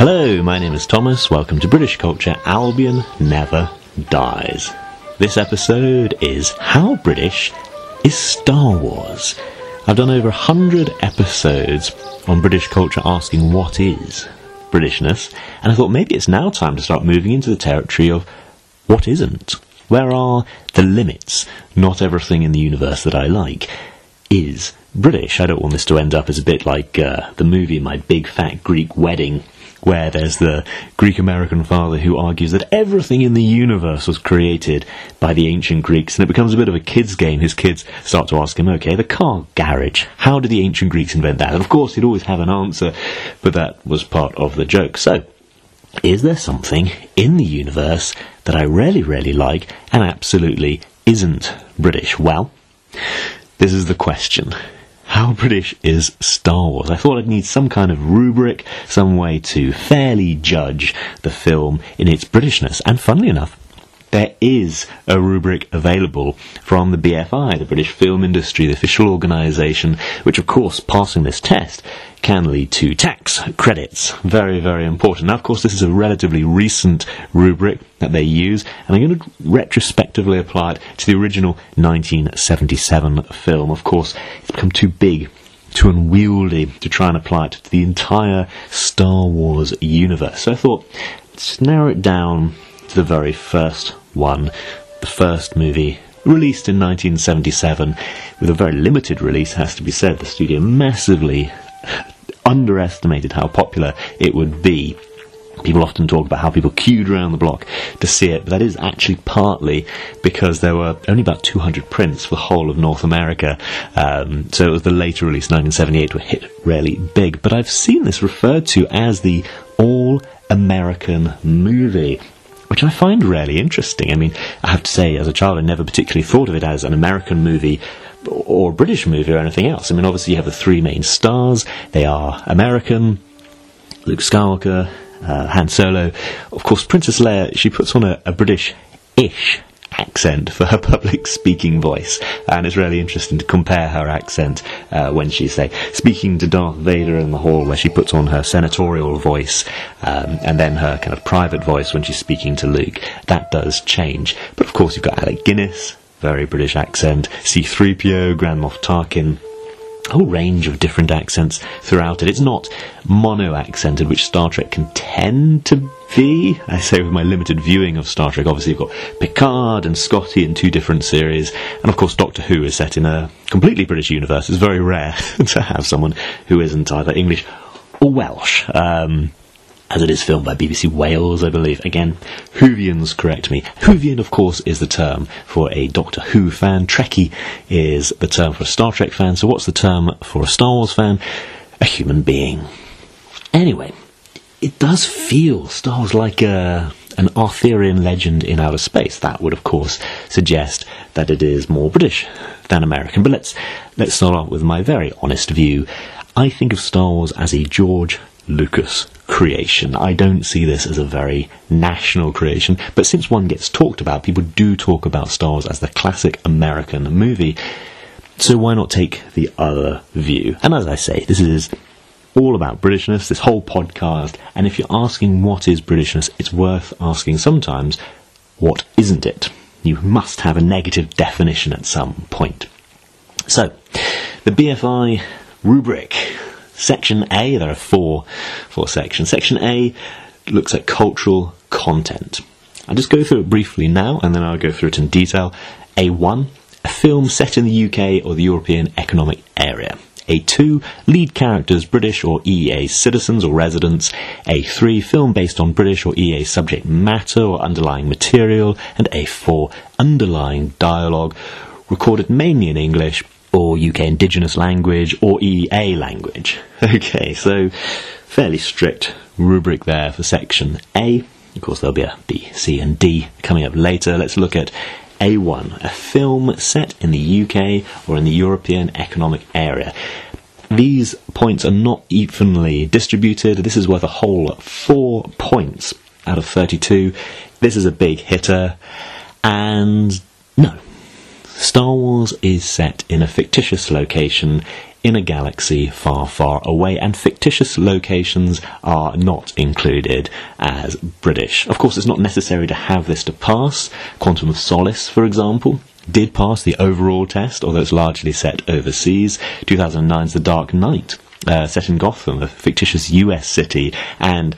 Hello, my name is Thomas. Welcome to British Culture Albion Never Dies. This episode is How British is Star Wars? I've done over a hundred episodes on British culture asking what is Britishness, and I thought maybe it's now time to start moving into the territory of what isn't. Where are the limits? Not everything in the universe that I like is British. I don't want this to end up as a bit like uh, the movie My Big Fat Greek Wedding, where there's the Greek American father who argues that everything in the universe was created by the ancient Greeks, and it becomes a bit of a kid's game. His kids start to ask him, okay, the car garage, how did the ancient Greeks invent that? And of course, he'd always have an answer, but that was part of the joke. So, is there something in the universe that I really, really like and absolutely isn't British? Well, this is the question. How British is Star Wars? I thought I'd need some kind of rubric, some way to fairly judge the film in its Britishness. And funnily enough, there is a rubric available from the BFI, the British Film Industry, the official organisation, which of course, passing this test can lead to tax credits. Very, very important. Now, of course, this is a relatively recent rubric that they use, and I'm going to retrospectively apply it to the original 1977 film. Of course, it's become too big too unwieldy to try and apply it to the entire Star Wars universe. So I thought, let's narrow it down to the very first one, the first movie released in 1977 with a very limited release has to be said the studio massively underestimated how popular it would be People often talk about how people queued around the block to see it, but that is actually partly because there were only about 200 prints for the whole of North America. Um, so it was the later release, 1978, were hit really big. But I've seen this referred to as the All American movie which I find really interesting. I mean, I have to say, as a child, I never particularly thought of it as an American movie or a British movie or anything else. I mean, obviously, you have the three main stars, they are American, Luke Skywalker, uh, Han Solo. Of course, Princess Leia, she puts on a, a British ish accent for her public speaking voice, and it's really interesting to compare her accent uh, when she's, say, speaking to Darth Vader in the hall, where she puts on her senatorial voice, um, and then her kind of private voice when she's speaking to Luke. That does change. But of course, you've got Alec Guinness, very British accent, C3PO, Grand Moff Tarkin, a whole range of different accents throughout it. It's not mono accented, which Star Trek can tend to be. I say with my limited viewing of Star Trek, obviously you've got Picard and Scotty in two different series, and of course Doctor Who is set in a completely British universe. It's very rare to have someone who isn't either English or Welsh. Um, as it is filmed by BBC Wales, I believe. Again, Whovians correct me. Whovian, of course, is the term for a Doctor Who fan. Trekkie is the term for a Star Trek fan. So what's the term for a Star Wars fan? A human being. Anyway, does feel Star Wars like a, an Arthurian legend in outer space. That would, of course, suggest that it is more British than American. But let's let's start off with my very honest view. I think of Star Wars as a George Lucas creation. I don't see this as a very national creation, but since one gets talked about, people do talk about Star Wars as the classic American movie. So why not take the other view? And as I say, this is all about Britishness, this whole podcast, and if you're asking what is Britishness, it's worth asking sometimes, what isn't it? You must have a negative definition at some point. So, the BFI rubric Section A, there are four, four sections. Section A looks at cultural content. I'll just go through it briefly now and then I'll go through it in detail. A1, a film set in the UK or the European Economic Area. A2, lead characters British or EEA citizens or residents. A3, film based on British or EEA subject matter or underlying material. And A4, underlying dialogue recorded mainly in English or UK Indigenous language or EEA language. Okay, so fairly strict rubric there for section A. Of course, there'll be a B, C, and D coming up later. Let's look at A1, a film set in the UK or in the European Economic Area. These points are not evenly distributed. This is worth a whole four points out of 32. This is a big hitter. And no, Star Wars is set in a fictitious location in a galaxy far, far away, and fictitious locations are not included as British. Of course, it's not necessary to have this to pass. Quantum of Solace, for example, did pass the overall test, although it's largely set overseas. 2009's The Dark Knight, uh, set in Gotham, a fictitious US city, and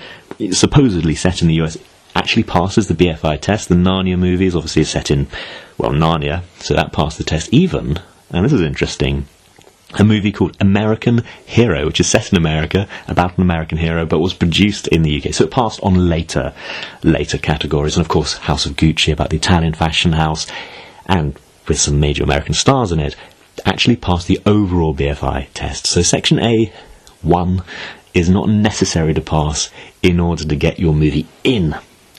supposedly set in the US, actually passes the BFI test. The Narnia movie is obviously set in, well, Narnia, so that passed the test. Even, and this is interesting, a movie called American Hero, which is set in America about an American hero, but was produced in the UK. So it passed on later, later categories. And of course, House of Gucci about the Italian fashion house, and with some major American stars in it, actually passed the overall BFI test. So section A, one, is not necessary to pass in order to get your movie in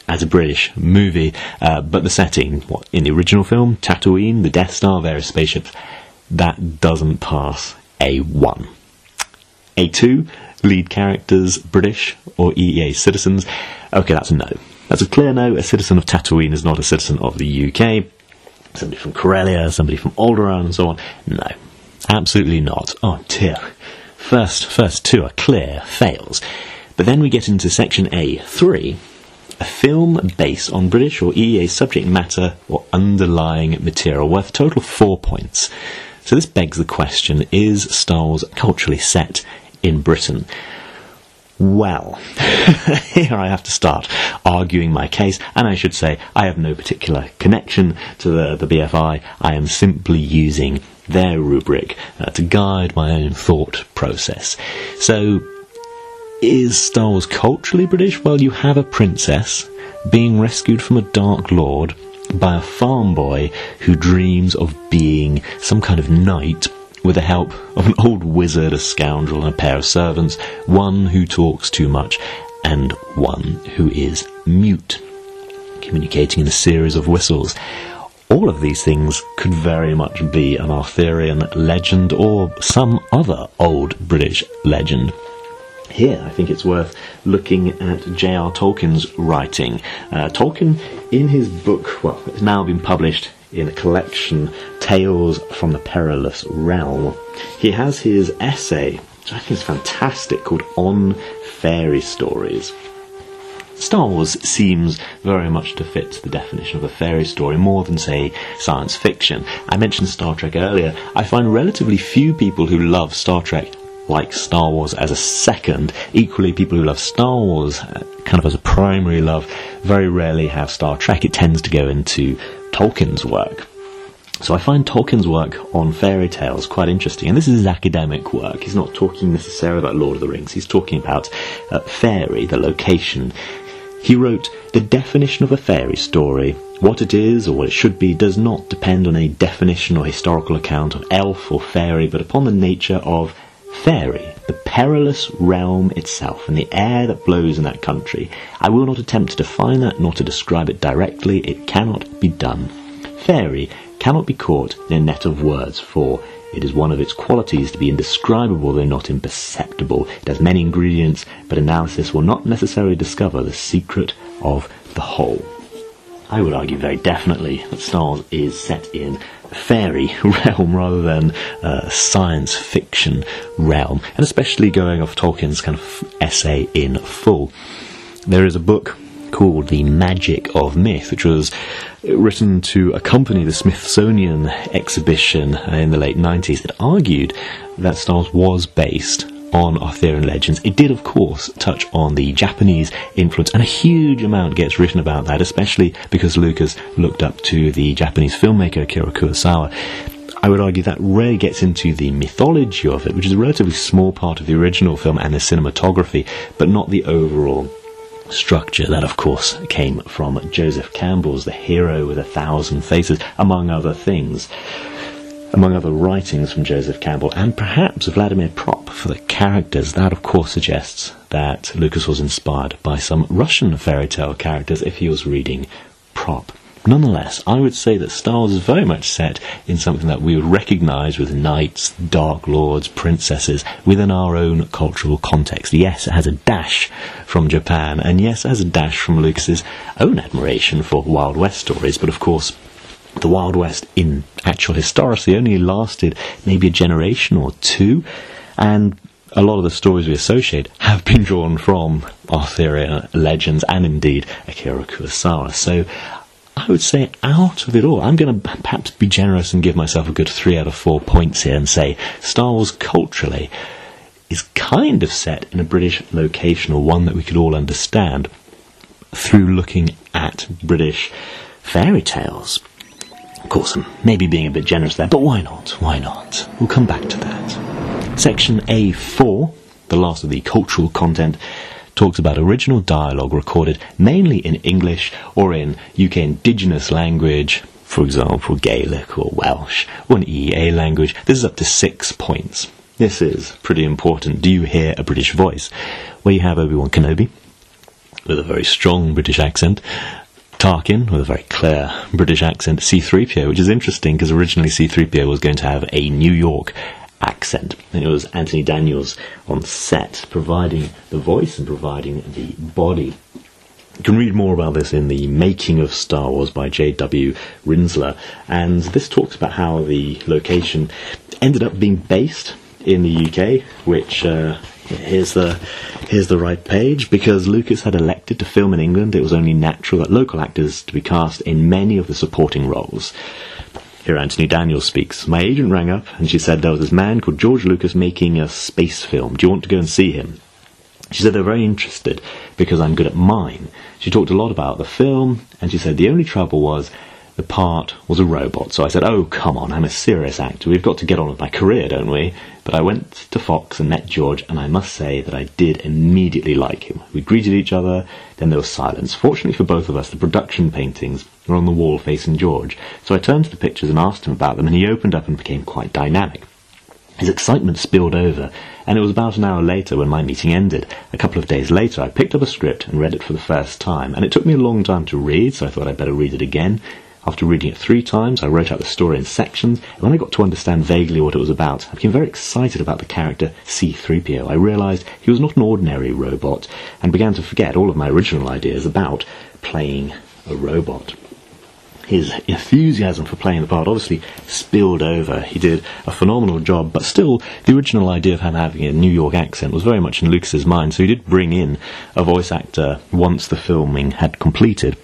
as a British movie, uh, but the setting, what, in the original film, Tatooine, the Death Star, various spaceships, that doesn't pass A1. A2, lead characters, British or EEA citizens. Okay, that's a no. That's a clear no. A citizen of Tatooine is not a citizen of the UK. Somebody from Corellia, somebody from Alderaan, and so on. No, absolutely not. Oh dear. First, first two are clear fails. But then we get into section A3, a film based on British or EEA subject matter or underlying material worth a total of four points. So this begs the question is Star Wars culturally set in Britain? Well, here I have to start arguing my case, and I should say I have no particular connection to the, the BFI. I am simply using their rubric uh, to guide my own thought process. So, is Star Wars culturally British? Well, you have a princess being rescued from a Dark Lord by a farm boy who dreams of being some kind of knight with the help of an old wizard, a scoundrel, and a pair of servants, one who talks too much and one who is mute, communicating in a series of whistles. All of these things could very much be an Arthurian legend or some other old British legend. Here, I think it's worth looking at J.R. Tolkien's writing. Uh, Tolkien, in his book, well, it's now been published in a collection, Tales from the Perilous Realm, he has his essay, which I think is fantastic, called On Fairy Stories. Star Wars seems very much to fit the definition of a fairy story more than, say, science fiction. I mentioned Star Trek earlier. I find relatively few people who love Star Trek like Star Wars as a second. Equally, people who love Star Wars uh, kind of as a primary love very rarely have Star Trek. It tends to go into Tolkien's work. So I find Tolkien's work on fairy tales quite interesting, and this is his academic work. He's not talking necessarily about Lord of the Rings, he's talking about uh, fairy, the location. He wrote, The definition of a fairy story, what it is or what it should be, does not depend on a definition or historical account of elf or fairy, but upon the nature of fairy, the perilous realm itself, and the air that blows in that country. I will not attempt to define that nor to describe it directly, it cannot be done. Fairy cannot be caught in a net of words, for it is one of its qualities to be indescribable though not imperceptible. It has many ingredients, but analysis will not necessarily discover the secret of the whole. I would argue very definitely that Star is set in a fairy realm rather than uh, science fiction realm, and especially going off Tolkien's kind of essay in full. There is a book called The Magic of Myth, which was written to accompany the Smithsonian exhibition in the late 90s that argued that Star was based on Arthurian legends. It did, of course, touch on the Japanese influence, and a huge amount gets written about that, especially because Lucas looked up to the Japanese filmmaker Akira Kurosawa. I would argue that really gets into the mythology of it, which is a relatively small part of the original film and the cinematography, but not the overall structure. That, of course, came from Joseph Campbell's The Hero with a Thousand Faces, among other things among other writings from Joseph Campbell, and perhaps Vladimir Propp for the characters. That, of course, suggests that Lucas was inspired by some Russian fairy tale characters if he was reading Propp. Nonetheless, I would say that Star Wars is very much set in something that we would recognise with knights, dark lords, princesses within our own cultural context. Yes, it has a dash from Japan, and yes, it has a dash from Lucas's own admiration for Wild West stories, but of course, the Wild West in actual historicity only lasted maybe a generation or two, and a lot of the stories we associate have been drawn from Arthurian legends and indeed Akira Kurosawa. So I would say out of it all, I'm going to perhaps be generous and give myself a good three out of four points here and say Star Wars culturally is kind of set in a British location or one that we could all understand through looking at British fairy tales. Of course, I'm maybe being a bit generous there, but why not? Why not? We'll come back to that. Section A4, the last of the cultural content, talks about original dialogue recorded mainly in English or in UK indigenous language, for example, Gaelic or Welsh, or an EEA language. This is up to six points. This is pretty important. Do you hear a British voice? Where you have Obi-Wan Kenobi with a very strong British accent, Tarkin with a very clear British accent, C3PO, which is interesting because originally C3PO was going to have a New York accent. And it was Anthony Daniels on set providing the voice and providing the body. You can read more about this in the Making of Star Wars by J.W. Rinzler, and this talks about how the location ended up being based in the UK, which uh, here's the here's the right page because Lucas had elected to film in England. It was only natural that local actors to be cast in many of the supporting roles. Here Anthony Daniels speaks. My agent rang up and she said there was this man called George Lucas making a space film. Do you want to go and see him? She said they're very interested because I'm good at mine. She talked a lot about the film and she said the only trouble was the part was a robot. So I said, Oh, come on, I'm a serious actor. We've got to get on with my career, don't we? But I went to Fox and met George, and I must say that I did immediately like him. We greeted each other, then there was silence. Fortunately for both of us, the production paintings were on the wall facing George. So I turned to the pictures and asked him about them, and he opened up and became quite dynamic. His excitement spilled over, and it was about an hour later when my meeting ended. A couple of days later, I picked up a script and read it for the first time, and it took me a long time to read, so I thought I'd better read it again. After reading it three times, I wrote out the story in sections, and when I got to understand vaguely what it was about, I became very excited about the character C-3PO. I realised he was not an ordinary robot, and began to forget all of my original ideas about playing a robot. His enthusiasm for playing the part obviously spilled over. He did a phenomenal job, but still, the original idea of him having a New York accent was very much in Lucas's mind, so he did bring in a voice actor once the filming had completed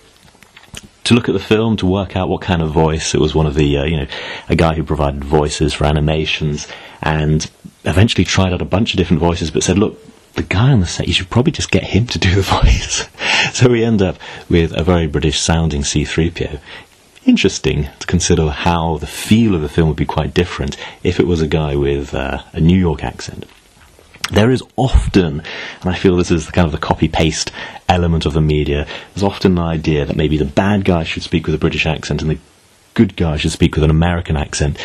to look at the film to work out what kind of voice. It was one of the, uh, you know, a guy who provided voices for animations and eventually tried out a bunch of different voices but said, look, the guy on the set, you should probably just get him to do the voice. so we end up with a very British sounding C3PO. Interesting to consider how the feel of the film would be quite different if it was a guy with uh, a New York accent. There is often, and I feel this is kind of the copy paste element of the media, there's often an idea that maybe the bad guy should speak with a British accent and the good guy should speak with an American accent.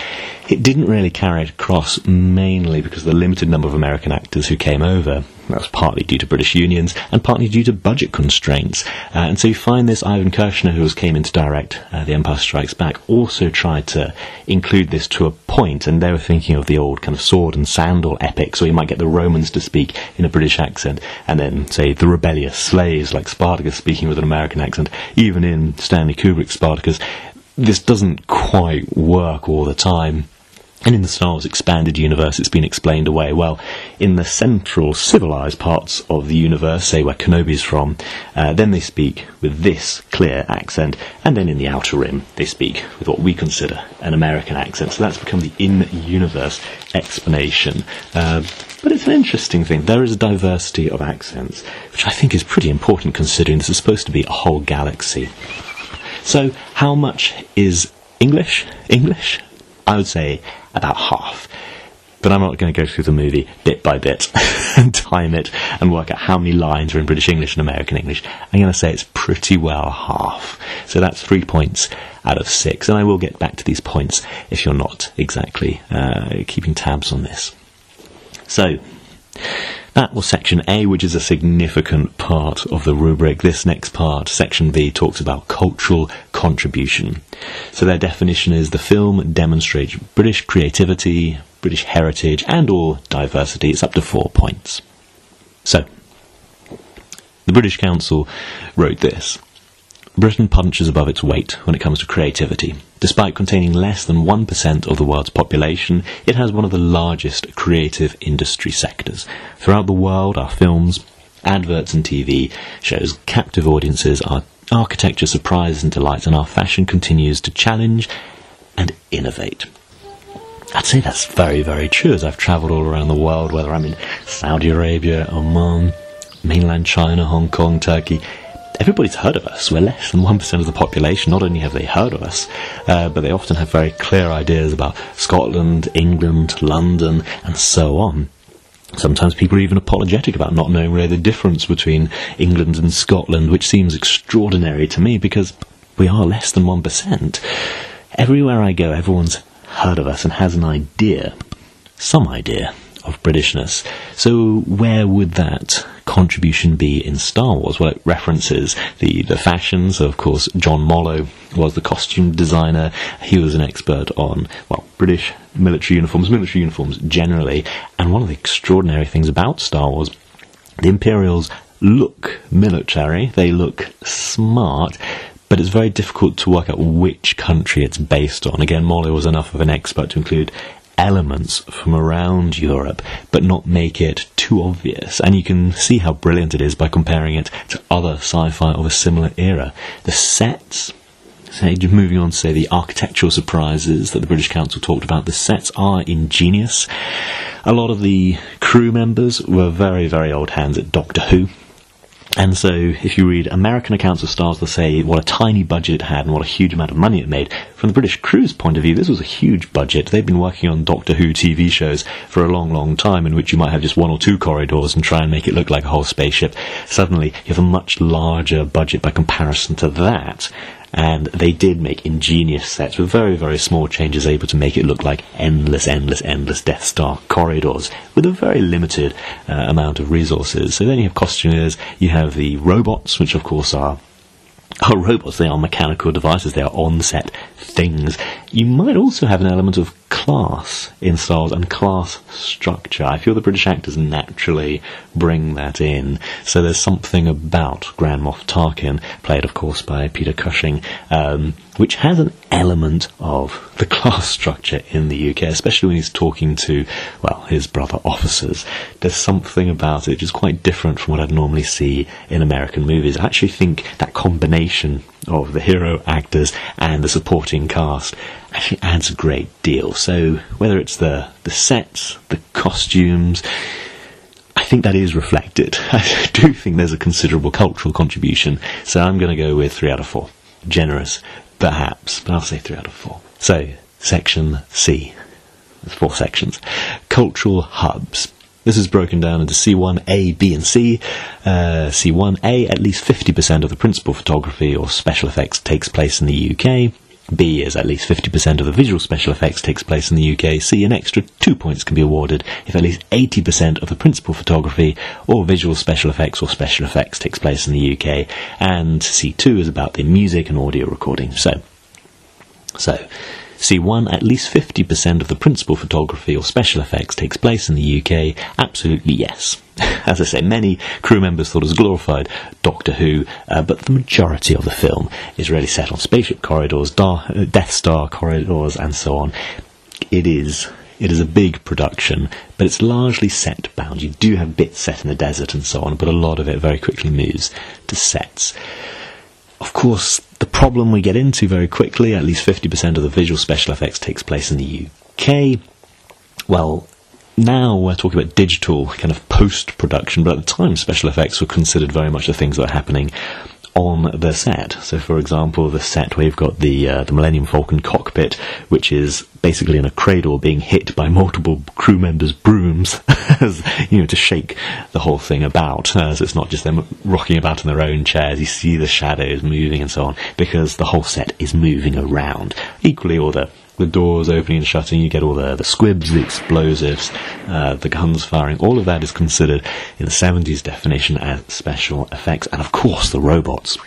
It didn't really carry it across mainly because of the limited number of American actors who came over. That was partly due to British unions and partly due to budget constraints. Uh, and so you find this Irvin Kershner, who was, came in to direct uh, The Empire Strikes Back, also tried to include this to a point, and they were thinking of the old kind of sword and sandal epic, so you might get the Romans to speak in a British accent, and then, say, the rebellious slaves like Spartacus speaking with an American accent. Even in Stanley Kubrick's Spartacus, this doesn't quite work all the time. And in the Star Wars expanded universe, it's been explained away. Well, in the central civilized parts of the universe, say where Kenobi's from, uh, then they speak with this clear accent, and then in the outer rim, they speak with what we consider an American accent. So that's become the in-universe explanation. Uh, but it's an interesting thing. There is a diversity of accents, which I think is pretty important considering this is supposed to be a whole galaxy. So, how much is English? English? I would say about half. But I'm not going to go through the movie bit by bit and time it and work out how many lines are in British English and American English. I'm going to say it's pretty well half. So that's three points out of six. And I will get back to these points if you're not exactly uh, keeping tabs on this. So, that was section A, which is a significant part of the rubric. This next part, section B, talks about cultural contribution. So their definition is the film demonstrates British creativity, British heritage, and or diversity. It's up to four points. So, the British Council wrote this. Britain punches above its weight when it comes to creativity. Despite containing less than 1% of the world's population, it has one of the largest creative industry sectors. Throughout the world, our films, adverts, and TV shows captive audiences, our architecture surprises and delights, and our fashion continues to challenge and innovate. I'd say that's very, very true as I've travelled all around the world, whether I'm in Saudi Arabia, Oman, mainland China, Hong Kong, Turkey everybody's heard of us. We're less than 1% of the population. Not only have they heard of us, uh, but they often have very clear ideas about Scotland, England, London, and so on. Sometimes people are even apologetic about not knowing really the difference between England and Scotland, which seems extraordinary to me because we are less than 1%. Everywhere I go, everyone's heard of us and has an idea, some idea, of Britishness. So where would that contribution be in Star Wars? Well, it references the, the fashions. Of course, John Mollo was the costume designer. He was an expert on, well, British military uniforms, military uniforms generally. And one of the extraordinary things about Star Wars, the Imperials look military, they look smart, but it's very difficult to work out which country it's based on. Again, Mollo was enough of an expert to include elements from around Europe, but not make it too obvious. And you can see how brilliant it is by comparing it to other sci-fi of a similar era. The sets, say, just moving on to say the architectural surprises that the British Council talked about, the sets are ingenious. A lot of the crew members were very, very old hands at Doctor Who. And so, if you read American accounts of stars, they'll say what a tiny budget it had and what a huge amount of money it made. From the British crew's point of view, this was a huge budget. They've been working on Doctor Who TV shows for a long, long time, in which you might have just one or two corridors and try and make it look like a whole spaceship. Suddenly, you have a much larger budget by comparison to that and they did make ingenious sets with very, very small changes, able to make it look like endless, endless, endless Death Star corridors with a very limited uh, amount of resources. So then you have costumiers, you have the robots, which of course are are robots, they are mechanical devices, they are on set things. You might also have an element of class in Star and class structure. I feel the British actors naturally bring that in. So there's something about Grand Moff Tarkin, played of course by Peter Cushing, um, which has an element of the class structure in the UK, especially when he's talking to, well, his brother officers. There's something about it which is quite different from what I'd normally see in American movies. I actually think that combination of the hero actors and the supporting cast actually adds a great deal. So whether it's the the sets, the costumes, I think that is reflected. I do think there's a considerable cultural contribution. So I'm going to go with three out of four. Generous, perhaps, but I'll say three out of four. So section C. There's four sections. Cultural hubs. This is broken down into C1A, B, and C. Uh, C1A, at least 50% of the principal photography or special effects takes place in the UK. B is at least 50% of the visual special effects takes place in the UK. C, an extra two points can be awarded if at least 80% of the principal photography or visual special effects or special effects takes place in the UK. And C2 is about the music and audio recording. So, so C1, at least 50% of the principal photography or special effects takes place in the UK? Absolutely yes. As I say, many crew members thought it was glorified Doctor Who, uh, but the majority of the film is really set on spaceship corridors, Dar- uh, Death Star corridors, and so on. It is it is a big production, but it's largely set bound. You do have bits set in the desert and so on, but a lot of it very quickly moves to sets. Of course, the problem we get into very quickly, at least 50% of the visual special effects takes place in the UK. Well, now we're talking about digital kind of post production, but at the time, special effects were considered very much the things that were happening on the set. So, for example, the set where you've got the uh, the Millennium Falcon cockpit, which is basically in a cradle being hit by multiple crew members' brooms, as, you know, to shake the whole thing about. Uh, so it's not just them rocking about in their own chairs. You see the shadows moving and so on because the whole set is moving around. Equally, all the the doors opening and shutting, you get all the, the squibs, the explosives, uh, the guns firing, all of that is considered in the 70s definition as special effects, and of course the robots.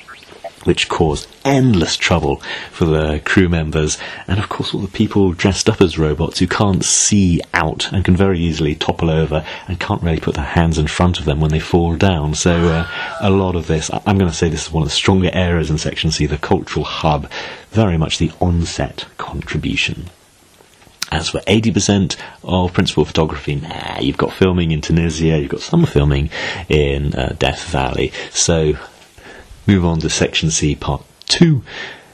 Which caused endless trouble for the crew members, and of course all the people dressed up as robots who can't see out and can very easily topple over and can't really put their hands in front of them when they fall down. So uh, a lot of this, I'm going to say this is one of the stronger areas in Section C, the cultural hub, very much the onset contribution. As for 80% of principal photography, nah, you've got filming in Tunisia, you've got some filming in uh, Death Valley. So move on to section C, part 2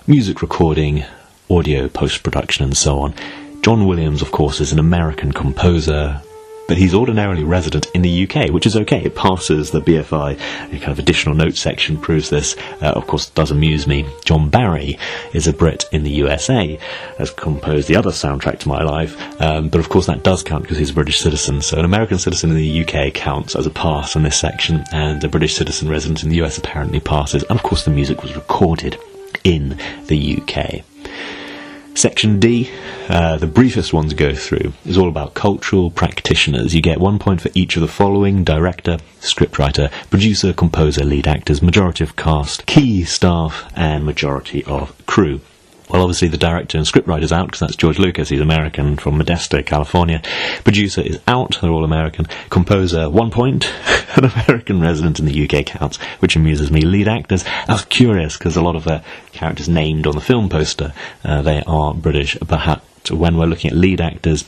music recording, audio post production, and so on. John Williams, of course, is an American composer, but he's ordinarily resident in the UK, which is okay. It passes the BFI. A kind of additional note section proves this. Uh, of course, does amuse me. John Barry is a Brit in the USA, has composed the other soundtrack to my life, um, but of course that does count because he's a British citizen. So an American citizen in the UK counts as a pass in this section, and a British citizen resident in the US apparently passes. And of course, the music was recorded in the UK. Section D, uh, the briefest one to go through, is all about cultural practitioners. You get one point for each of the following director, scriptwriter, producer, composer, lead actors, majority of cast, key staff, and majority of crew. Well, obviously, the director and scriptwriter's out because that's George Lucas. He's American from Modesto, California. Producer is out. They're all American. Composer, one point. An American resident in the UK counts, which amuses me. Lead actors, I curious because a lot of the characters named on the film poster, uh, they are British. Perhaps when we're looking at lead actors,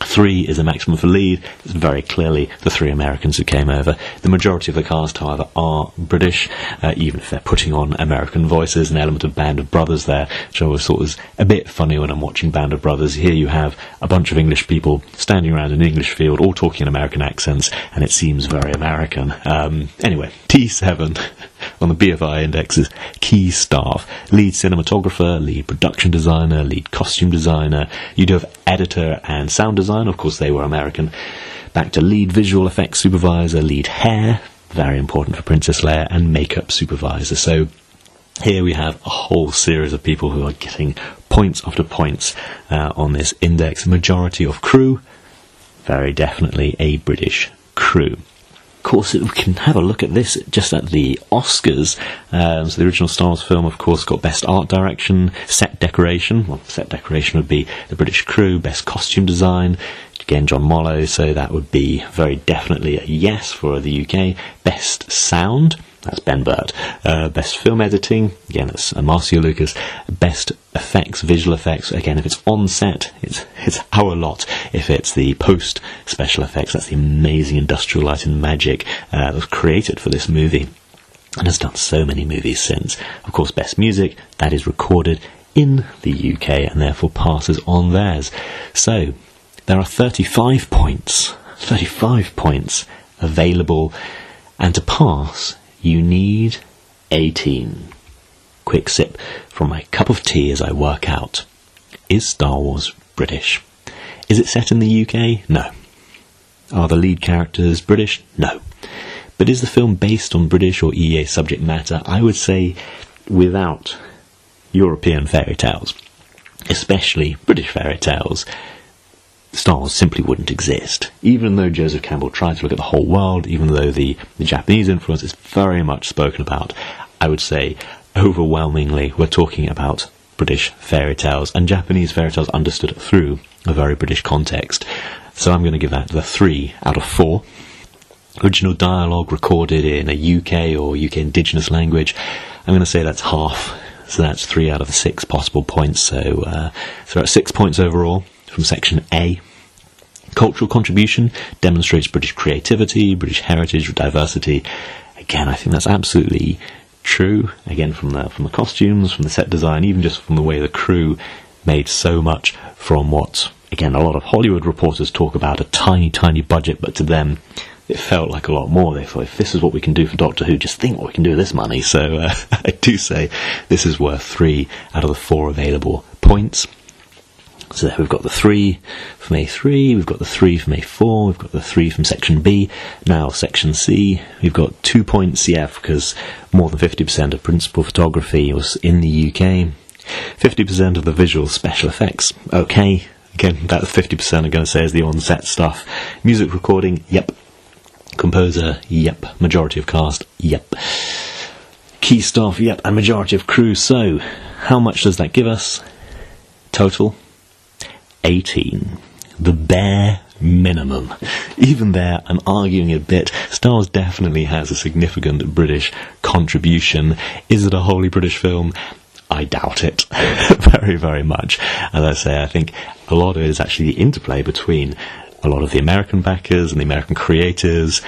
Three is a maximum for lead. It's very clearly the three Americans who came over. The majority of the cast, however, are British, uh, even if they're putting on American voices, an element of Band of Brothers there, which I always thought was a bit funny when I'm watching Band of Brothers. Here you have a bunch of English people standing around an English field, all talking in American accents, and it seems very American. Um, anyway, T7 on the BFI index indexes key staff, lead cinematographer, lead production designer, lead costume designer. You do have editor and sound design. Of course, they were American. Back to lead visual effects supervisor, lead hair, very important for Princess Leia, and makeup supervisor. So here we have a whole series of people who are getting points after points uh, on this index. Majority of crew, very definitely a British crew course, we can have a look at this just at the Oscars. Um, so the original Star Wars film, of course, got Best Art Direction, Set Decoration. Well, Set Decoration would be the British crew. Best Costume Design, again John Mollo. So that would be very definitely a yes for the UK. Best Sound. That's Ben Burtt. Uh, best film editing, again, it's Marcia Lucas. Best effects, visual effects, again, if it's on set, it's, it's our lot. If it's the post special effects, that's the amazing industrial light and magic uh, that was created for this movie and has done so many movies since. Of course, best music, that is recorded in the UK and therefore passes on theirs. So, there are 35 points, 35 points available, and to pass, you need 18. Quick sip from my cup of tea as I work out. Is Star Wars British? Is it set in the UK? No. Are the lead characters British? No. But is the film based on British or EA subject matter? I would say without European fairy tales, especially British fairy tales, Star Wars simply wouldn't exist. Even though Joseph Campbell tried to look at the whole world, even though the, the Japanese influence is very much spoken about, I would say overwhelmingly we're talking about British fairy tales and Japanese fairy tales understood through a very British context. So I'm going to give that the three out of four. Original dialogue recorded in a UK or UK indigenous language, I'm going to say that's half. So that's three out of the six possible points. So, uh, so that's six points overall from section A. Cultural contribution demonstrates British creativity, British heritage, diversity. Again, I think that's absolutely true. Again, from the from the costumes, from the set design, even just from the way the crew made so much from what again a lot of Hollywood reporters talk about a tiny, tiny budget, but to them it felt like a lot more. They thought, if this is what we can do for Doctor Who, just think what we can do with this money. So uh, I do say this is worth three out of the four available points. So we've got the 3 from A3, we've got the 3 from A4, we've got the 3 from section B. Now, section C, we've got 2 points CF because more than 50% of principal photography was in the UK. 50% of the visual special effects, okay. Again, that 50% I'm going to say is the on set stuff. Music recording, yep. Composer, yep. Majority of cast, yep. key staff, yep, and majority of crew. So, how much does that give us? Total 18. The bare minimum. Even there, I'm arguing a bit. Star Wars definitely has a significant British contribution. Is it a wholly British film? I doubt it very, very much. As I say, I think a lot of it is actually the interplay between a lot of the American backers and the American creators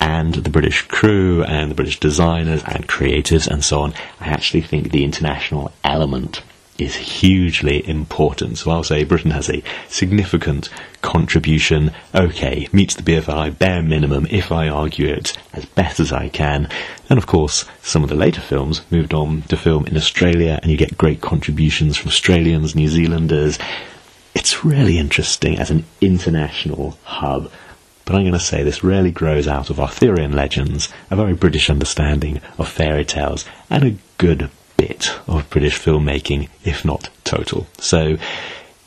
and the British crew and the British designers and creatives and so on. I actually think the international element is hugely important. So I'll say Britain has a significant contribution. Okay, meets the BFI bare minimum if I argue it as best as I can. And of course, some of the later films moved on to film in Australia and you get great contributions from Australians, New Zealanders. It's really interesting as an international hub. But I'm going to say this really grows out of Arthurian legends, a very British understanding of fairy tales, and a good bit of British filmmaking, if not total. So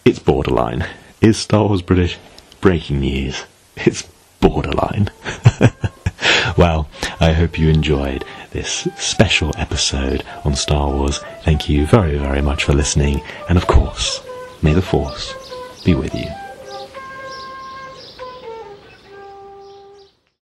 it's borderline. Is Star Wars British? Breaking news. It's borderline. well, I hope you enjoyed this special episode on Star Wars. Thank you very, very much for listening. And of course, may the Force be with you.